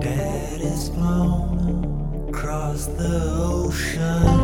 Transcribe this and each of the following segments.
Dead is blown across the ocean.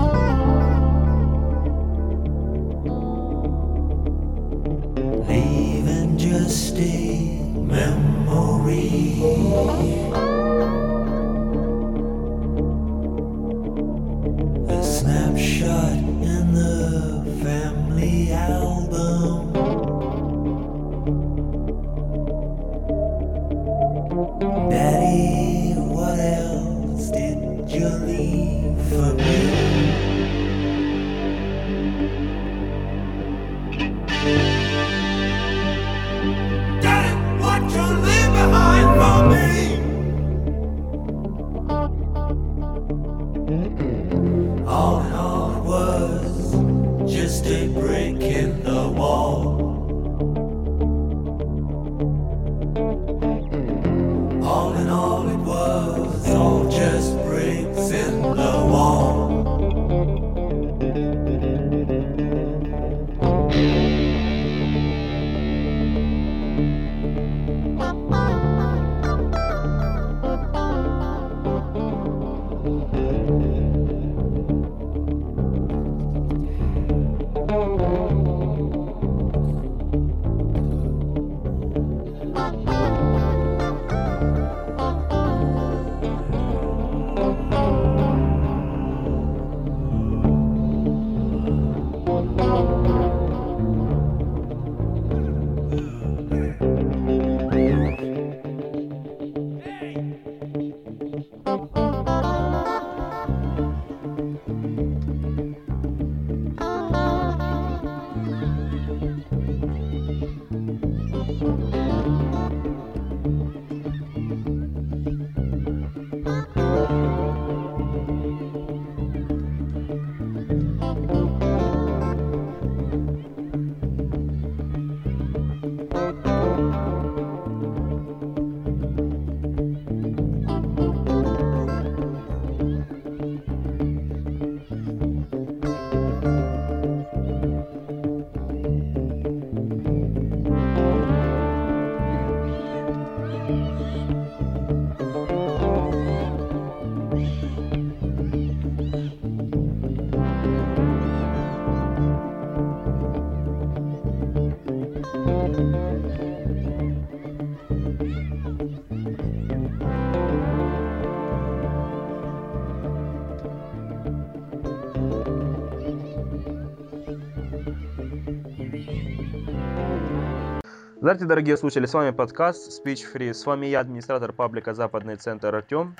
Здравствуйте, дорогие слушатели, с вами подкаст Speech Free. С вами я, администратор паблика Западный центр Артем.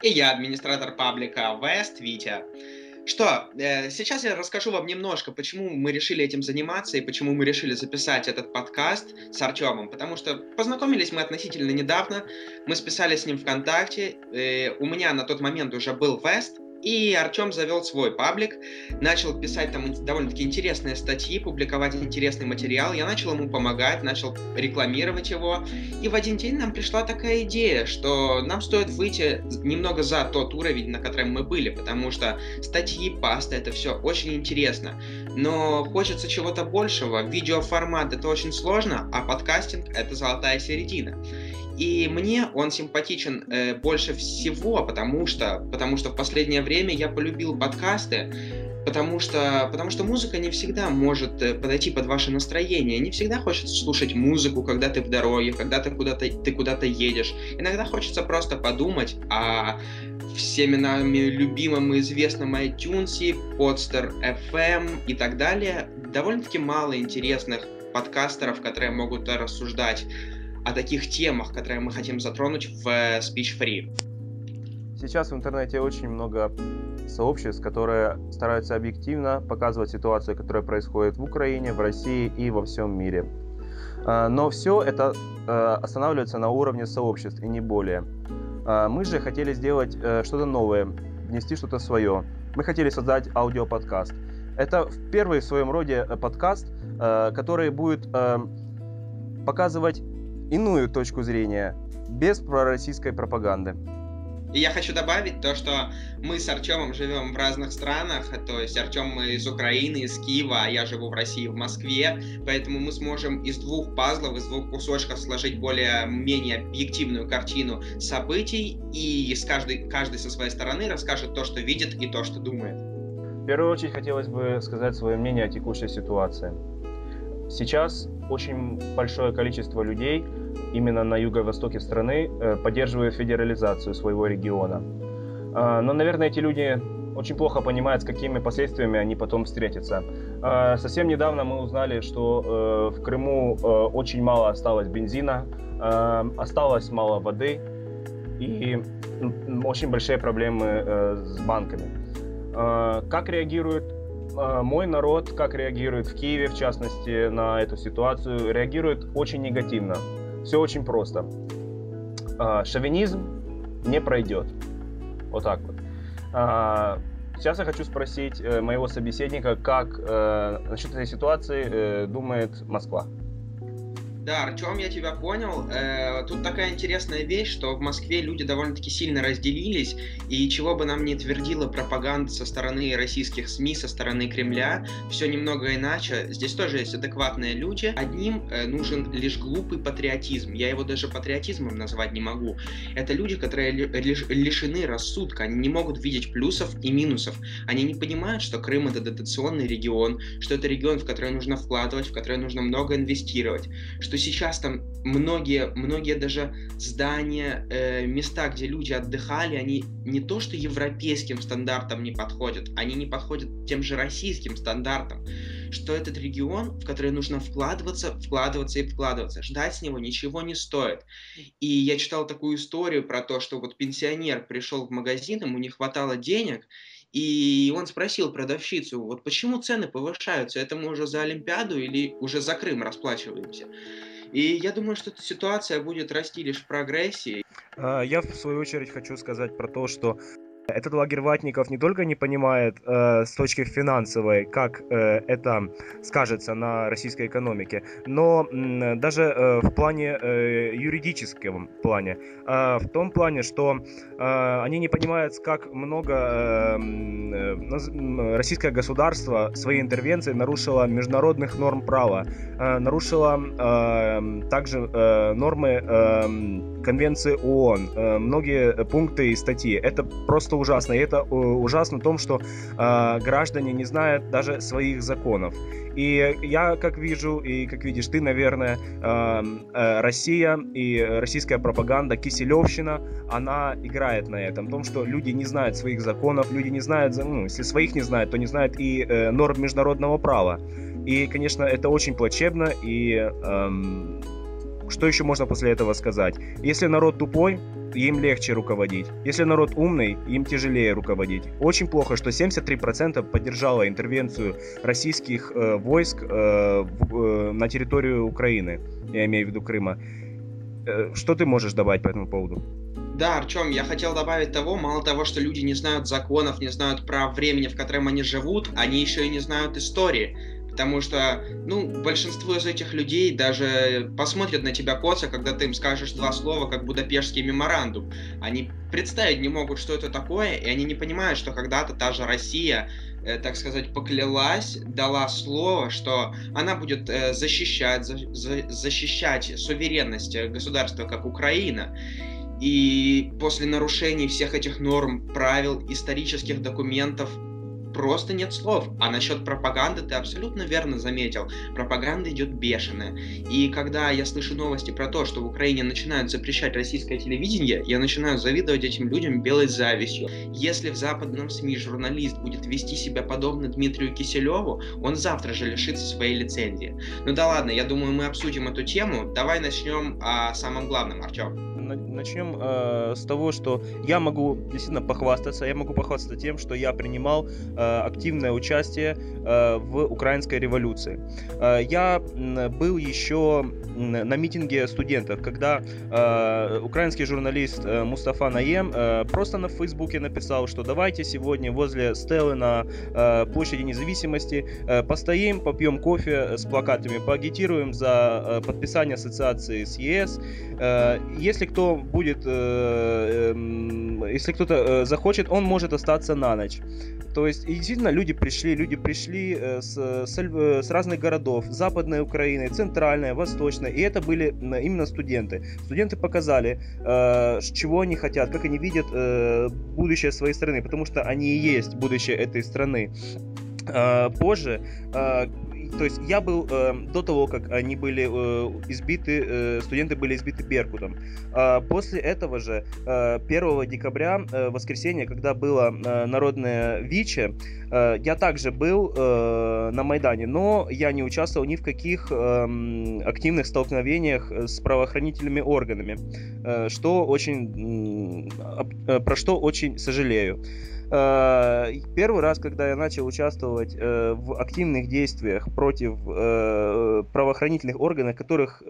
И я, администратор паблика Вест Витя. Что, э, сейчас я расскажу вам немножко, почему мы решили этим заниматься и почему мы решили записать этот подкаст с Артемом. Потому что познакомились мы относительно недавно, мы списали с ним ВКонтакте, э, у меня на тот момент уже был Вест, и Артем завел свой паблик, начал писать там довольно-таки интересные статьи, публиковать интересный материал. Я начал ему помогать, начал рекламировать его. И в один день нам пришла такая идея, что нам стоит выйти немного за тот уровень, на котором мы были, потому что статьи, пасты, это все очень интересно. Но хочется чего-то большего. Видеоформат это очень сложно, а подкастинг это золотая середина. И мне он симпатичен э, больше всего, потому что, потому что в последнее время я полюбил подкасты, потому что, потому что музыка не всегда может э, подойти под ваше настроение. Не всегда хочется слушать музыку, когда ты в дороге, когда ты куда-то, ты куда-то едешь. Иногда хочется просто подумать о всеми нами любимом и известном iTunes, Podster FM и так далее. Довольно-таки мало интересных подкастеров, которые могут рассуждать о таких темах, которые мы хотим затронуть в э, Speech Free. Сейчас в интернете очень много сообществ, которые стараются объективно показывать ситуацию, которая происходит в Украине, в России и во всем мире. А, но все это э, останавливается на уровне сообществ и не более. А, мы же хотели сделать э, что-то новое, внести что-то свое. Мы хотели создать аудиоподкаст. Это первый в своем роде подкаст, который будет показывать иную точку зрения, без пророссийской пропаганды. И я хочу добавить то, что мы с Артемом живем в разных странах, то есть Артем из Украины, из Киева, а я живу в России, в Москве, поэтому мы сможем из двух пазлов, из двух кусочков сложить более-менее объективную картину событий, и с каждой, каждый со своей стороны расскажет то, что видит и то, что думает. В первую очередь хотелось бы сказать свое мнение о текущей ситуации. Сейчас очень большое количество людей именно на юго-востоке страны э, поддерживают федерализацию своего региона. А, но, наверное, эти люди очень плохо понимают, с какими последствиями они потом встретятся. А, совсем недавно мы узнали, что э, в Крыму э, очень мало осталось бензина, осталось мало воды и очень большие проблемы с банками. А, как реагирует а, мой народ, как реагирует в Киеве, в частности, на эту ситуацию, реагирует очень негативно. Все очень просто. А, шовинизм не пройдет. Вот так вот. А, сейчас я хочу спросить э, моего собеседника, как э, насчет этой ситуации э, думает Москва. Да, Артем, я тебя понял. Э, тут такая интересная вещь, что в Москве люди довольно-таки сильно разделились, и чего бы нам не твердила пропаганда со стороны российских СМИ, со стороны Кремля, все немного иначе. Здесь тоже есть адекватные люди. Одним э, нужен лишь глупый патриотизм. Я его даже патриотизмом назвать не могу. Это люди, которые лиш лишены рассудка, они не могут видеть плюсов и минусов. Они не понимают, что Крым это дотационный регион, что это регион, в который нужно вкладывать, в который нужно много инвестировать, что что сейчас там многие, многие даже здания, э, места, где люди отдыхали, они не то что европейским стандартам не подходят, они не подходят тем же российским стандартам, что этот регион, в который нужно вкладываться, вкладываться и вкладываться, ждать с него ничего не стоит. И я читал такую историю про то, что вот пенсионер пришел в магазин, ему не хватало денег, и он спросил продавщицу, вот почему цены повышаются, это мы уже за Олимпиаду или уже за Крым расплачиваемся? И я думаю, что эта ситуация будет расти лишь в прогрессии. А, я, в свою очередь, хочу сказать про то, что этот лагерь ватников не только не понимает э, с точки финансовой, как э, это скажется на российской экономике, но э, даже э, в плане э, юридическом плане, э, в том плане, что э, они не понимают, как много э, э, российское государство своей интервенцией нарушило международных норм права, э, нарушило э, также э, нормы э, Конвенции ООН, э, многие пункты и статьи. Это просто просто ужасно. И это э, ужасно в том, что э, граждане не знают даже своих законов. И я, как вижу, и как видишь ты, наверное, э, э, Россия и российская пропаганда, Киселевщина, она играет на этом. В том, что люди не знают своих законов, люди не знают, ну, если своих не знают, то не знают и э, норм международного права. И, конечно, это очень плачевно, и эм, что еще можно после этого сказать? Если народ тупой, им легче руководить. Если народ умный, им тяжелее руководить. Очень плохо, что 73% поддержало интервенцию российских э, войск э, в, э, на территорию Украины, я имею в виду Крыма. Э, что ты можешь добавить по этому поводу? Да, Артем, я хотел добавить того, мало того, что люди не знают законов, не знают прав времени, в котором они живут, они еще и не знают истории. Потому что, ну, большинство из этих людей даже посмотрят на тебя косо, когда ты им скажешь два слова, как Будапештский меморандум. Они представить не могут, что это такое, и они не понимают, что когда-то та же Россия э, так сказать, поклялась, дала слово, что она будет э, защищать, за, за, защищать суверенность государства, как Украина. И после нарушений всех этих норм, правил, исторических документов, просто нет слов. А насчет пропаганды ты абсолютно верно заметил. Пропаганда идет бешеная. И когда я слышу новости про то, что в Украине начинают запрещать российское телевидение, я начинаю завидовать этим людям белой завистью. Если в западном СМИ журналист будет вести себя подобно Дмитрию Киселеву, он завтра же лишится своей лицензии. Ну да ладно, я думаю, мы обсудим эту тему. Давай начнем о самом главном, Артем начнем э, с того, что я могу действительно похвастаться. Я могу похвастаться тем, что я принимал э, активное участие э, в украинской революции. Э, я был еще на митинге студентов, когда э, украинский журналист э, Мустафа Наем э, просто на Фейсбуке написал, что давайте сегодня возле стелы на э, площади независимости э, постоим, попьем кофе с плакатами, поагитируем за э, подписание ассоциации с ЕС. Э, если кто будет э, э, если кто-то захочет, он может остаться на ночь. То есть, и действительно, люди пришли, люди пришли э, с, с, с разных городов, Западной Украины, Центральной, Восточной, и это были именно студенты. Студенты показали, э, чего они хотят, как они видят э, будущее своей страны, потому что они и есть будущее этой страны. Позже то есть я был э, до того, как они были э, избиты, э, студенты были избиты Беркутом. Э, после этого же, э, 1 декабря, э, воскресенье, когда было э, народное ВИЧе, э, я также был э, на Майдане, но я не участвовал ни в каких э, активных столкновениях с правоохранительными органами, э, что очень, э, про что очень сожалею. Э, первый раз, когда я начал участвовать э, в активных действиях против э, правоохранительных органов, которых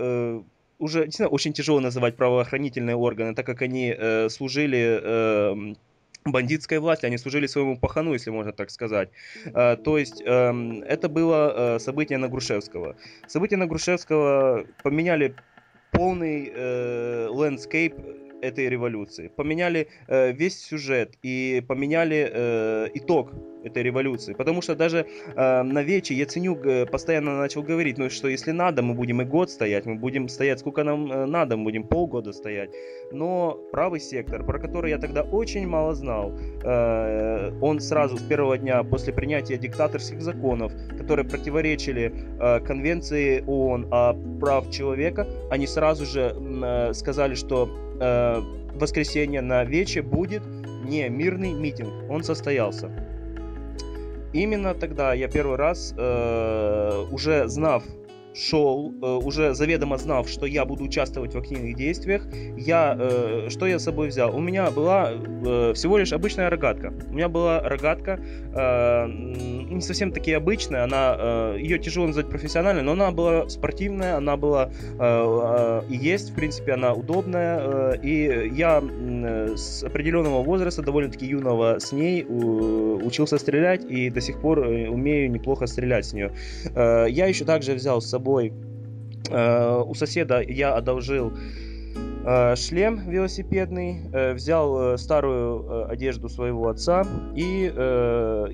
уже действительно очень тяжело называть правоохранительные органы, так как они служили бандитской власти, они служили своему пахану, если можно так сказать. То есть эм, это было событие на Грушевского. События на Грушевского поменяли полный landscape этой революции. Поменяли э, весь сюжет и поменяли э, итог этой революции. Потому что даже э, на Вече Яценюк э, постоянно начал говорить, ну что если надо, мы будем и год стоять, мы будем стоять сколько нам э, надо, мы будем полгода стоять. Но правый сектор, про который я тогда очень мало знал, э, он сразу с первого дня после принятия диктаторских законов, которые противоречили э, конвенции ООН о прав человека, они сразу же э, сказали, что э, воскресенье на Вече будет не мирный митинг, он состоялся. Именно тогда я первый раз, э, уже знав шел, э, уже заведомо знав, что я буду участвовать в активных действиях, я, э, что я с собой взял? У меня была э, всего лишь обычная рогатка. У меня была рогатка, не совсем таки обычная, она, ее тяжело назвать профессиональной, но она была спортивная, она была и есть, в принципе, она удобная, и я с определенного возраста, довольно-таки юного с ней, учился стрелять, и до сих пор умею неплохо стрелять с нее. Я еще также взял с собой собой. Э, у соседа я одолжил Э, шлем велосипедный, э, взял старую одежду своего отца, и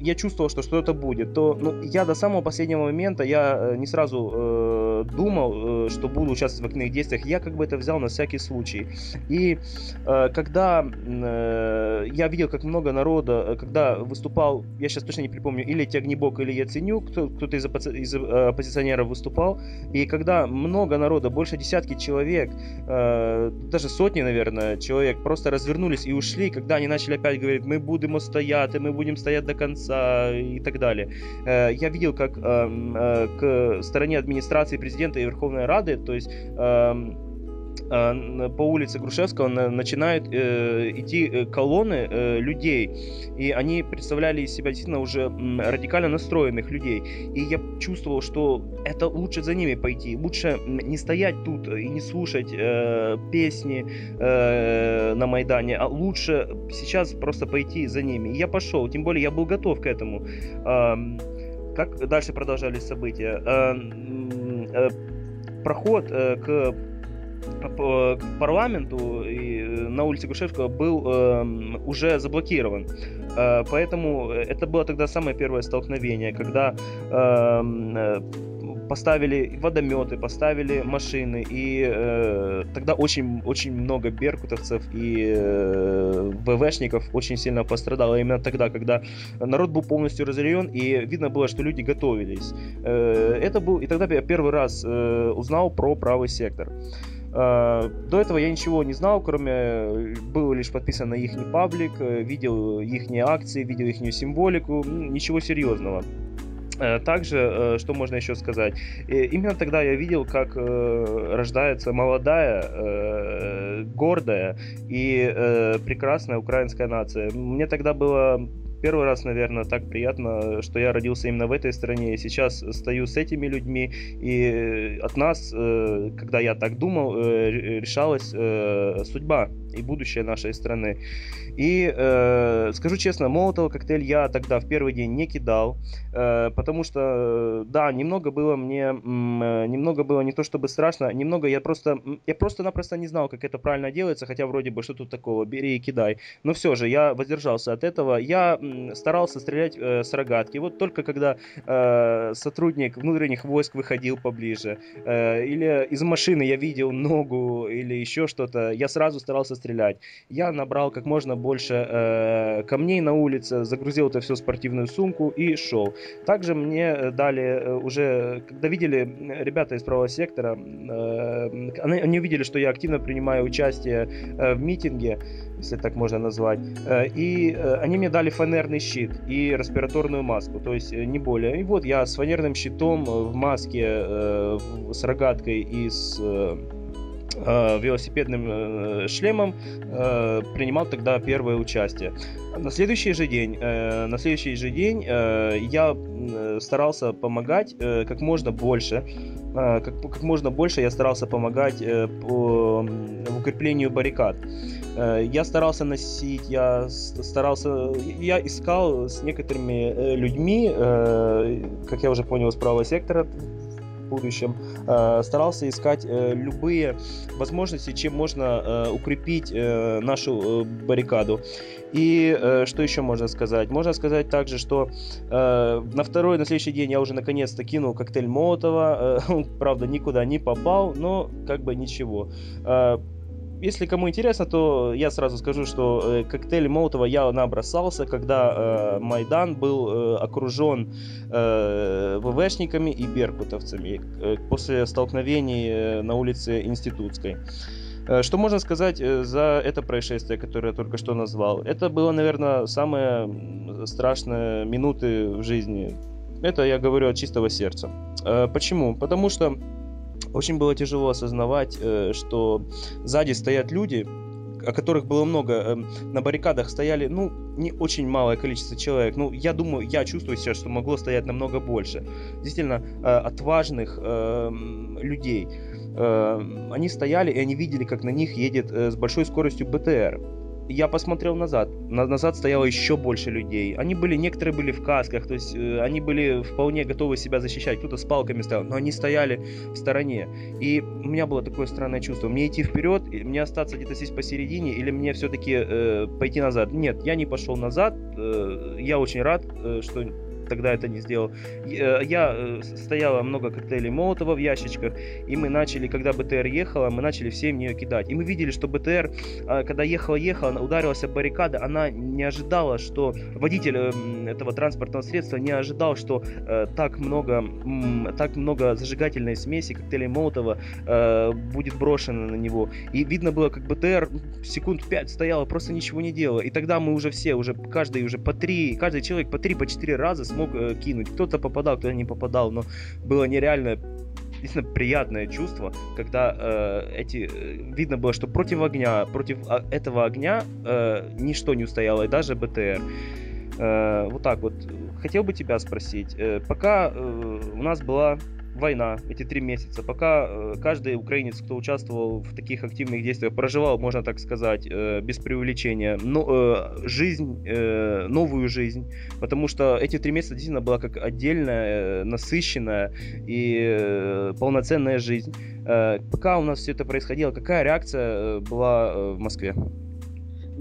я чувствовал, что что-то будет. То, ну, я до самого последнего момента, я не сразу думал, что буду участвовать в активных действиях, я как бы это взял на всякий случай. И когда я видел, как много народа, когда выступал, я сейчас точно не припомню, или Тягнебок, или Яценюк, кто, кто-то из, оппози- из оппозиционеров выступал, и когда много народа, больше десятки человек, даже сотни, наверное, человек просто развернулись и ушли, когда они начали опять говорить, мы будем стоять, мы будем стоять до конца и так далее. Э, я видел, как эм, э, к стороне администрации президента и Верховной Рады, то есть эм, а, по улице Грушевского начинают э, идти э, колонны э, людей, и они представляли из себя действительно уже радикально настроенных людей. И я чувствовал, что это лучше за ними пойти, лучше не стоять тут и не слушать э, песни э, на Майдане, а лучше сейчас просто пойти за ними. И я пошел, тем более я был готов к этому. Э, как дальше продолжались события? Э, э, проход э, к парламенту и э, на улице Грушевского был э, уже заблокирован. Э, поэтому это было тогда самое первое столкновение, когда эм, э, поставили водометы, поставили машины, и э, тогда очень, очень много беркутовцев и э, ВВшников очень сильно пострадало именно тогда, когда народ был полностью разорен, и видно было, что люди готовились. Э, это был, и тогда я первый раз э, узнал про правый сектор. Э, до этого я ничего не знал, кроме э, был лишь подписан на их паблик, э, видел их акции, видел их символику, ничего серьезного. Также, что можно еще сказать, именно тогда я видел, как рождается молодая, гордая и прекрасная украинская нация. Мне тогда было первый раз, наверное, так приятно, что я родился именно в этой стране. И сейчас стою с этими людьми, и от нас, э, когда я так думал, э, решалась э, судьба и будущее нашей страны. И э, скажу честно, молотого коктейль я тогда в первый день не кидал, э, потому что, да, немного было мне, э, немного было не то чтобы страшно, немного я просто, я просто-напросто не знал, как это правильно делается, хотя вроде бы что тут такого, бери и кидай. Но все же, я воздержался от этого. Я старался стрелять э, с рогатки. Вот только когда э, сотрудник внутренних войск выходил поближе, э, или из машины я видел ногу или еще что-то, я сразу старался стрелять. Я набрал как можно больше э, камней на улице, загрузил это все в спортивную сумку и шел. Также мне дали э, уже, когда видели ребята из правого сектора, э, они, они увидели, что я активно принимаю участие э, в митинге, если так можно назвать. Э, и э, они мне дали фанерный щит и респираторную маску, то есть не более. И вот я с фанерным щитом в маске, с рогаткой и с велосипедным шлемом принимал тогда первое участие. На следующий же день, на следующий же день я старался помогать как можно больше, как, как можно больше я старался помогать по укреплению баррикад. Э, я старался носить, я старался, я искал с некоторыми э, людьми, э, как я уже понял, из правого сектора будущем, старался искать любые возможности, чем можно укрепить нашу баррикаду. И э, что еще можно сказать? Можно сказать также, что э, на второй, на следующий день я уже наконец-то кинул коктейль Молотова. Э, правда, никуда не попал, но как бы ничего. Если кому интересно, то я сразу скажу, что э, коктейль Молотова я набросался, когда э, Майдан был э, окружен э, ВВшниками и беркутовцами э, после столкновений э, на улице Институтской. Э, что можно сказать э, за это происшествие, которое я только что назвал? Это было, наверное, самые страшные минуты в жизни. Это я говорю от чистого сердца. Э, почему? Потому что очень было тяжело осознавать, э, что сзади стоят люди, о которых было много. Эм, на баррикадах стояли, ну, не очень малое количество человек. Ну, я думаю, я чувствую сейчас, что могло стоять намного больше. Действительно, э, отважных людей. Они стояли, и они видели, как на них едет э, с большой скоростью БТР я посмотрел назад. На, назад стояло еще больше людей. Они были, некоторые были в касках, то есть э, они были вполне готовы себя защищать. Кто-то с палками стоял, но они стояли в стороне. И у меня было такое странное чувство. Мне идти вперед, мне остаться где-то здесь посередине, или мне все-таки э, пойти назад? Нет, я не пошел назад. Э, я очень рад, э, что тогда это не сделал. Э, я э, стояло много коктейлей Молотова в ящичках, и мы начали, когда БТР ехала, мы начали все в нее кидать. И мы видели, что БТР, а, когда ехала-ехала, ударилась об баррикады, она не ожидала, что водитель эм, этого транспортного средства не ожидал, что э, так много, так много зажигательной смеси коктейлей Молотова будет брошено на него. И видно было, как БТР секунд 5 стояла, просто ничего не делала. И тогда мы уже все, уже каждый уже по три, каждый человек по три, по четыре раза смог мог э, кинуть. Кто-то попадал, кто-то не попадал, но было нереально действительно приятное чувство, когда э, эти э, видно было, что против огня, против а, этого огня э, ничто не устояло, и даже БТР. Э, вот так вот. Хотел бы тебя спросить, э, пока э, у нас была война, эти три месяца, пока э, каждый украинец, кто участвовал в таких активных действиях, проживал, можно так сказать, э, без преувеличения, но, э, жизнь, новую жизнь, потому что эти три месяца действительно была как отдельная, насыщенная и полноценная жизнь. Пока у нас все это происходило, какая реакция была в Москве?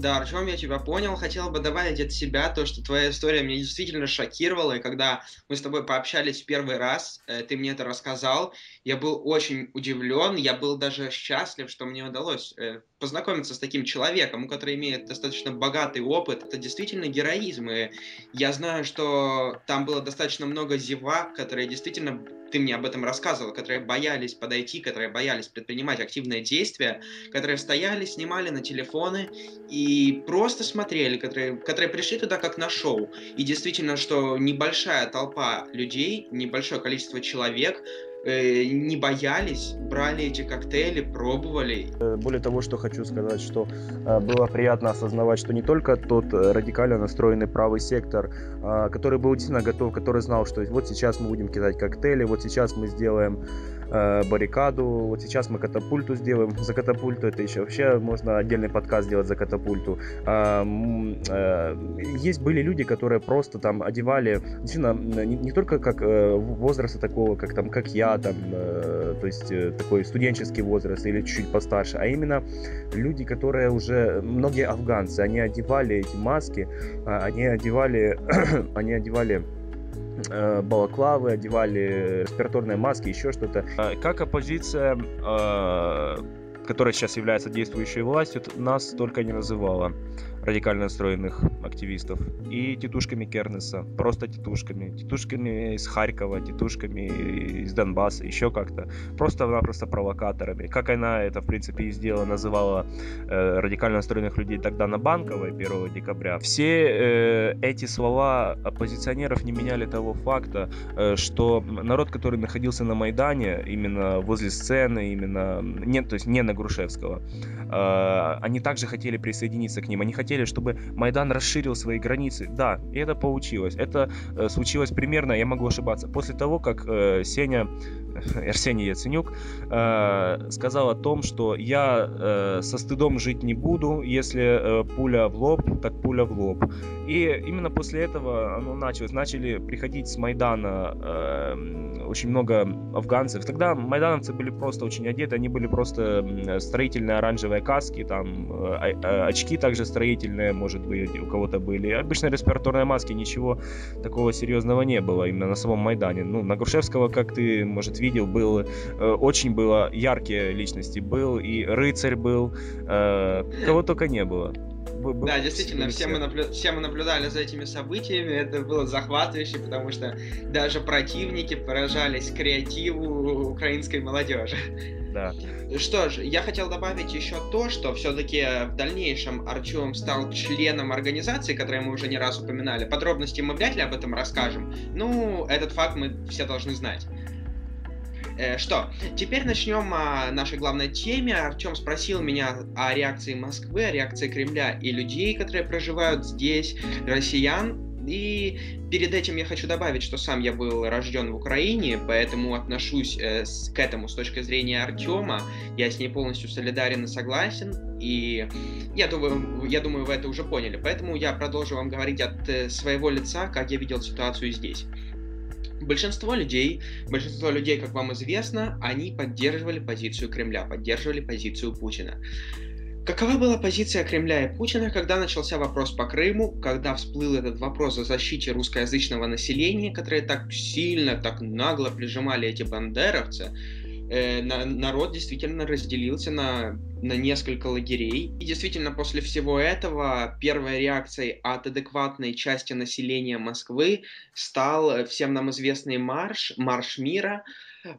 Да, Артем, я тебя понял. Хотел бы добавить от себя то, что твоя история меня действительно шокировала. И когда мы с тобой пообщались в первый раз, э, ты мне это рассказал, я был очень удивлен, я был даже счастлив, что мне удалось э, познакомиться с таким человеком, который имеет достаточно богатый опыт. Это действительно героизм. И я знаю, что там было достаточно много зевак, которые действительно ты мне об этом рассказывал, которые боялись подойти, которые боялись предпринимать активные действия, которые стояли, снимали на телефоны и просто смотрели, которые, которые пришли туда как на шоу. И действительно, что небольшая толпа людей, небольшое количество человек Э, не боялись, брали эти коктейли, пробовали. Э, более того, что хочу сказать, что э, было приятно осознавать, что не только тот радикально настроенный правый сектор, который был действительно готов, который знал, что вот сейчас мы будем кидать коктейли, вот сейчас мы сделаем э, баррикаду. Вот сейчас мы катапульту сделаем. За катапульту это еще вообще можно отдельный подкаст сделать за катапульту. Э, э, есть были люди, которые просто там одевали, действительно, не, не только как э, возраста такого, как там, как я, там, э, то есть такой студенческий возраст или чуть-чуть постарше, а именно люди, которые уже, многие афганцы, они одевали эти маски, э, они одевали, они одевали э, балаклавы, одевали респираторные маски, еще что-то. А как оппозиция, э, которая сейчас является действующей властью, нас только не называла радикально настроенных активистов, и тетушками Кернеса, просто тетушками, тетушками из Харькова, тетушками из Донбасса, еще как-то, просто-напросто провокаторами. Как она это, в принципе, и сделала, называла э, радикально настроенных людей тогда на Банковой 1 декабря. Все э, эти слова оппозиционеров не меняли того факта, э, что народ, который находился на Майдане, именно возле сцены, именно, нет, то есть не на Грушевского, э, они также хотели присоединиться к ним, они хотели хотели, чтобы Майдан расширил свои границы. Да, и это получилось. Это э, случилось примерно, я могу ошибаться, после того, как э, Сеня, Арсений Яценюк, э, сказал о том, что я э, со стыдом жить не буду, если э, пуля в лоб, так пуля в лоб. И именно после этого оно началось. Начали приходить с Майдана э, очень много афганцев. Тогда майдановцы были просто очень одеты, они были просто строительные оранжевые каски, там э, э, очки также строительные, может быть, у кого-то были. Обычно респираторные маски, ничего такого серьезного не было именно на самом Майдане. Ну, на Грушевского, как ты, может, видел, был, э, очень было яркие личности. Был и рыцарь был, э, кого только не было. Да, действительно, все мы, наблю... все мы наблюдали за этими событиями, это было захватывающе, потому что даже противники поражались креативу украинской молодежи. Да. Что ж, я хотел добавить еще то, что все-таки в дальнейшем Артем стал членом организации, которую мы уже не раз упоминали. Подробности мы вряд ли об этом расскажем. Ну, этот факт мы все должны знать. Э, что, теперь начнем о нашей главной теме. Артем спросил меня о реакции Москвы, о реакции Кремля и людей, которые проживают здесь, россиян. И перед этим я хочу добавить, что сам я был рожден в Украине, поэтому отношусь э, с, к этому с точки зрения Артема. Я с ней полностью солидарен и согласен. И я думаю, я думаю, вы это уже поняли. Поэтому я продолжу вам говорить от э, своего лица, как я видел ситуацию здесь. Большинство людей, большинство людей, как вам известно, они поддерживали позицию Кремля, поддерживали позицию Путина. Какова была позиция Кремля и Путина, когда начался вопрос по Крыму, когда всплыл этот вопрос о защите русскоязычного населения, которые так сильно, так нагло прижимали эти бандеровцы? Э, на, народ действительно разделился на, на несколько лагерей. И действительно, после всего этого, первой реакцией от адекватной части населения Москвы стал всем нам известный марш, марш мира.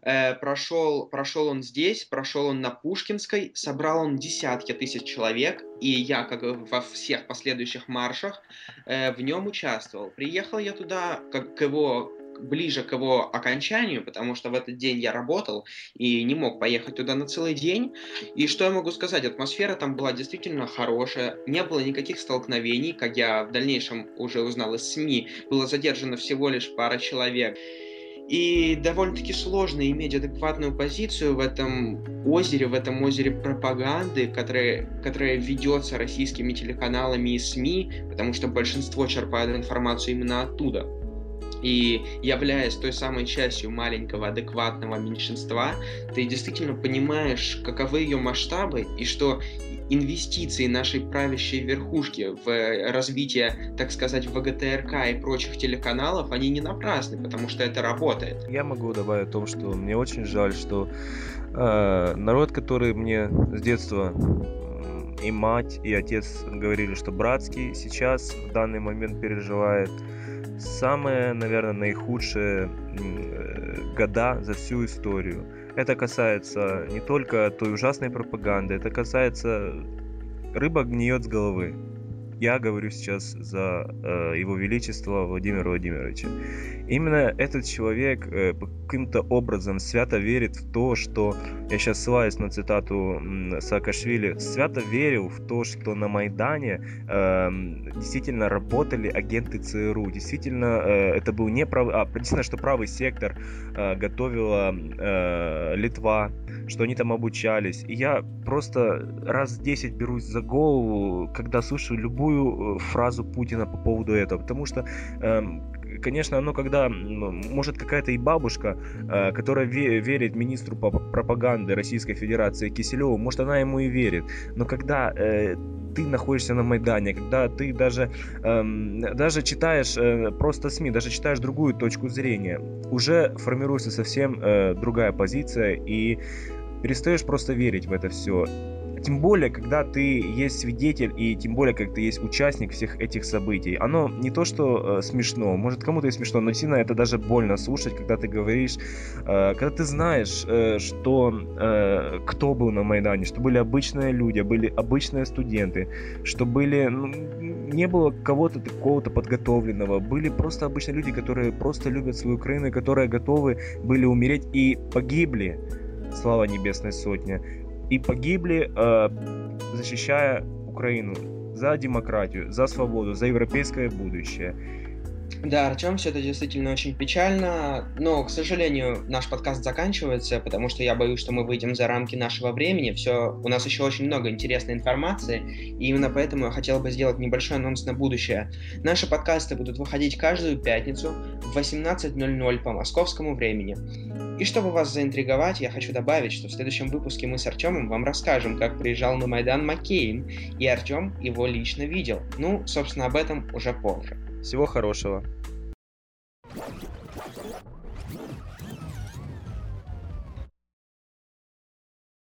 Э, прошел, прошел он здесь, прошел он на Пушкинской, собрал он десятки тысяч человек, и я, как во всех последующих маршах, э, в нем участвовал. Приехал я туда, как к его ближе к его окончанию, потому что в этот день я работал и не мог поехать туда на целый день. И что я могу сказать? Атмосфера там была действительно хорошая, не было никаких столкновений, как я в дальнейшем уже узнал из СМИ, было задержано всего лишь пара человек. И довольно-таки сложно иметь адекватную позицию в этом озере, в этом озере пропаганды, которая, которая ведется российскими телеканалами и СМИ, потому что большинство черпает информацию именно оттуда. И являясь той самой частью маленького адекватного меньшинства, ты действительно понимаешь, каковы ее масштабы и что инвестиции нашей правящей верхушки в развитие, так сказать, ВГТРК и прочих телеканалов, они не напрасны, потому что это работает. Я могу добавить о том, что мне очень жаль, что э, народ, который мне с детства и мать, и отец говорили, что братский, сейчас в данный момент переживает самые, наверное, наихудшие э, года за всю историю. Это касается не только той ужасной пропаганды, это касается рыба гниет с головы. Я говорю сейчас за э, Его Величество Владимира Владимировича. Именно этот человек э, каким-то образом свято верит в то, что, я сейчас ссылаюсь на цитату Саакашвили, свято верил в то, что на Майдане э, действительно работали агенты ЦРУ, действительно э, это был не правый, а, действительно, что правый сектор э, готовила э, Литва, что они там обучались. И я просто раз 10 берусь за голову, когда слышу любую э, фразу Путина по поводу этого, потому что э, конечно, оно когда, может, какая-то и бабушка, э, которая верит министру пропаганды Российской Федерации Киселеву, может, она ему и верит. Но когда э, ты находишься на Майдане, когда ты даже, эм, даже читаешь просто СМИ, даже читаешь другую точку зрения, уже формируется совсем другая позиция и перестаешь просто верить в это все. Тем более, когда ты есть свидетель, и тем более, как ты есть участник всех этих событий. Оно не то, что э, смешно, может кому-то и смешно, но сильно это даже больно слушать, когда ты говоришь, э, когда ты знаешь, э, что э, кто был на Майдане, что были обычные люди, были обычные студенты, что были, ну, не было кого-то такого-то подготовленного, были просто обычные люди, которые просто любят свою Украину, которые готовы были умереть и погибли слава небесной сотне и погибли, э, защищая Украину за демократию, за свободу, за европейское будущее. Да, Артем, все это действительно очень печально, но, к сожалению, наш подкаст заканчивается, потому что я боюсь, что мы выйдем за рамки нашего времени. Все, у нас еще очень много интересной информации, и именно поэтому я хотел бы сделать небольшой анонс на будущее. Наши подкасты будут выходить каждую пятницу в 18.00 по московскому времени. И чтобы вас заинтриговать, я хочу добавить, что в следующем выпуске мы с Артемом вам расскажем, как приезжал на Майдан Маккейн, и Артем его лично видел. Ну, собственно, об этом уже позже. Всего хорошего.